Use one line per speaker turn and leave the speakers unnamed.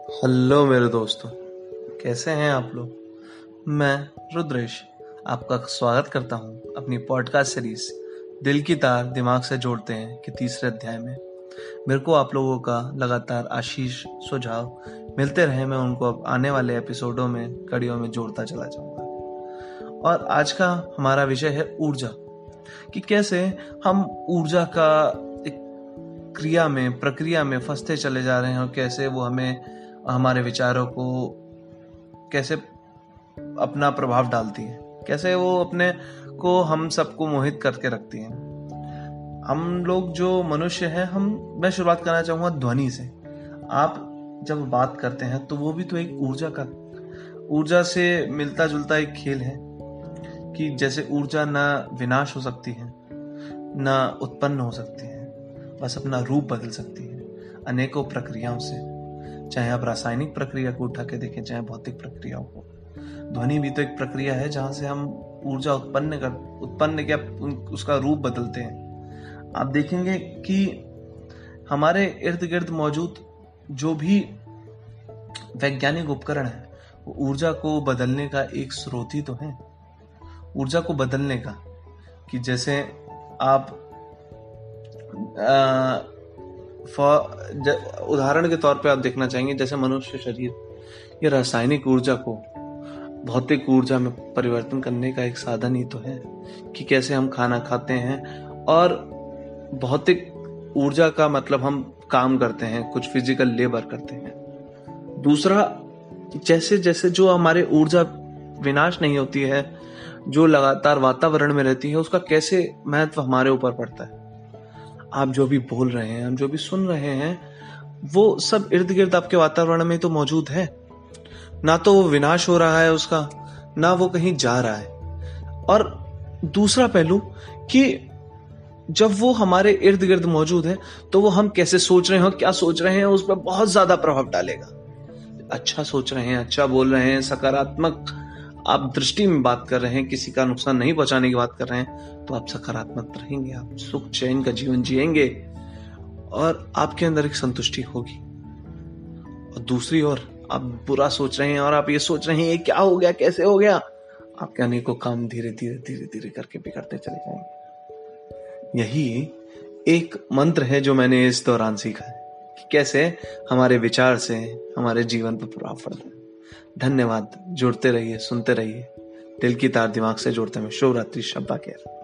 Hello मेरे दोस्तों, कैसे हैं आप लोग? मैं रुद्रेश आपका स्वागत करता हूँ अपनी पॉडकास्ट सीरीज़ दिल की तार दिमाग से जोड़ते हैं कि तीसरे अध्याय में। मेरे को आप लोगों का लगातार आशीष, सुझाव मिलते रहे, मैं उनको अब आने वाले एपिसोडों में, कड़ियों में जोड़ता चला जाऊँगा। और आज का हमारा विषय है ऊर्जा, कि कैसे हम ऊर्जा का एक क्रिया में, प्रक्रिया में फंसते चले जा रहे हैं और कैसे वो हमें हमारे विचारों को कैसे अपना प्रभाव डालती है? कैसे वो अपने को हम सबको मोहित करके रखती है? हम लोग जो मनुष्य हैं, हम, मैं शुरुआत करना चाहूँगा ध्वनि से। आप जब बात करते हैं तो वो भी तो एक ऊर्जा का, ऊर्जा से मिलता जुलता एक खेल है कि जैसे ऊर्जा ना विनाश हो सकती है, ना उत्पन्न हो सकती है, बस अपना रूप बदल सकती है, अनेकों प्रक्रियाओं से। चाहे आप रासायनिक प्रक्रिया को उठा के देखें, चाहे भौतिक प्रक्रियाओं को। ध्वनि भी तो एक प्रक्रिया है जहाँ से हम ऊर्जा उत्पन्न कर, उत्पन्न क्या उसका रूप बदलते हैं। आप देखेंगे कि हमारे इर्द गिर्द मौजूद जो भी वैज्ञानिक उपकरण है, वो ऊर्जा को बदलने का एक स्रोत ही तो है। ऊर्जा को बदलने का कि जैसे आप उदाहरण के तौर पे आप देखना चाहेंगे, जैसे मनुष्य शरीर, ये रासायनिक ऊर्जा को, भौतिक ऊर्जा में परिवर्तन करने का एक साधन ही तो है, कि कैसे हम खाना खाते हैं, और भौतिक ऊर्जा का मतलब हम काम करते हैं, कुछ फ़िज़िकल लेबर करते हैं। दूसरा, जैसे जैसे जो हमारे ऊर्जा विनाश नहीं होती है, जो लगातार वातावरण में रहती है, उसका कैसे महत्व हमारे ऊपर पड़ता है? आप जो भी बोल रहे हैं हम जो भी सुन रहे हैं, वो सब इर्द गिर्द आपके वातावरण में तो मौजूद है। ना तो वो विनाश हो रहा है उसका, ना वो कहीं जा रहा है। और दूसरा पहलू कि जब वो हमारे इर्द गिर्द मौजूद है तो वो हम कैसे सोच रहे हैं क्या सोच रहे हैं, उस पर बहुत ज़्यादा प्रभाव डालेगा। अच्छा सोच रहे हैं अच्छा बोल रहे हैं, सकारात्मक आप दृष्टि में बात कर रहे हैं, किसी का नुकसान नहीं पहुँचाने की बात कर रहे हैं तो आप सकारात्मक रहेंगे, आप सुख चैन का जीवन जिएँगे और आपके अंदर एक संतुष्टि होगी। और दूसरी ओर आप बुरा सोच रहे हैं और आप ये सोच रहे हैं, ये क्या हो गया, कैसे हो गया? आपके अनेकों काम धीरे धीरे धीरे धीरे करके बिगड़ते चले जाएँगे। यही एक मंत्र है जो मैंने इस दौरान सीखा है कि कैसे हमारे विचार से हमारे जीवन पर प्रभाव पड़ता है। धन्यवाद। जुड़ते रहिए, सुनते रहिए। दिल की तार दिमाग से जोड़ते हैं। शुभ रात्रि शब्बा केर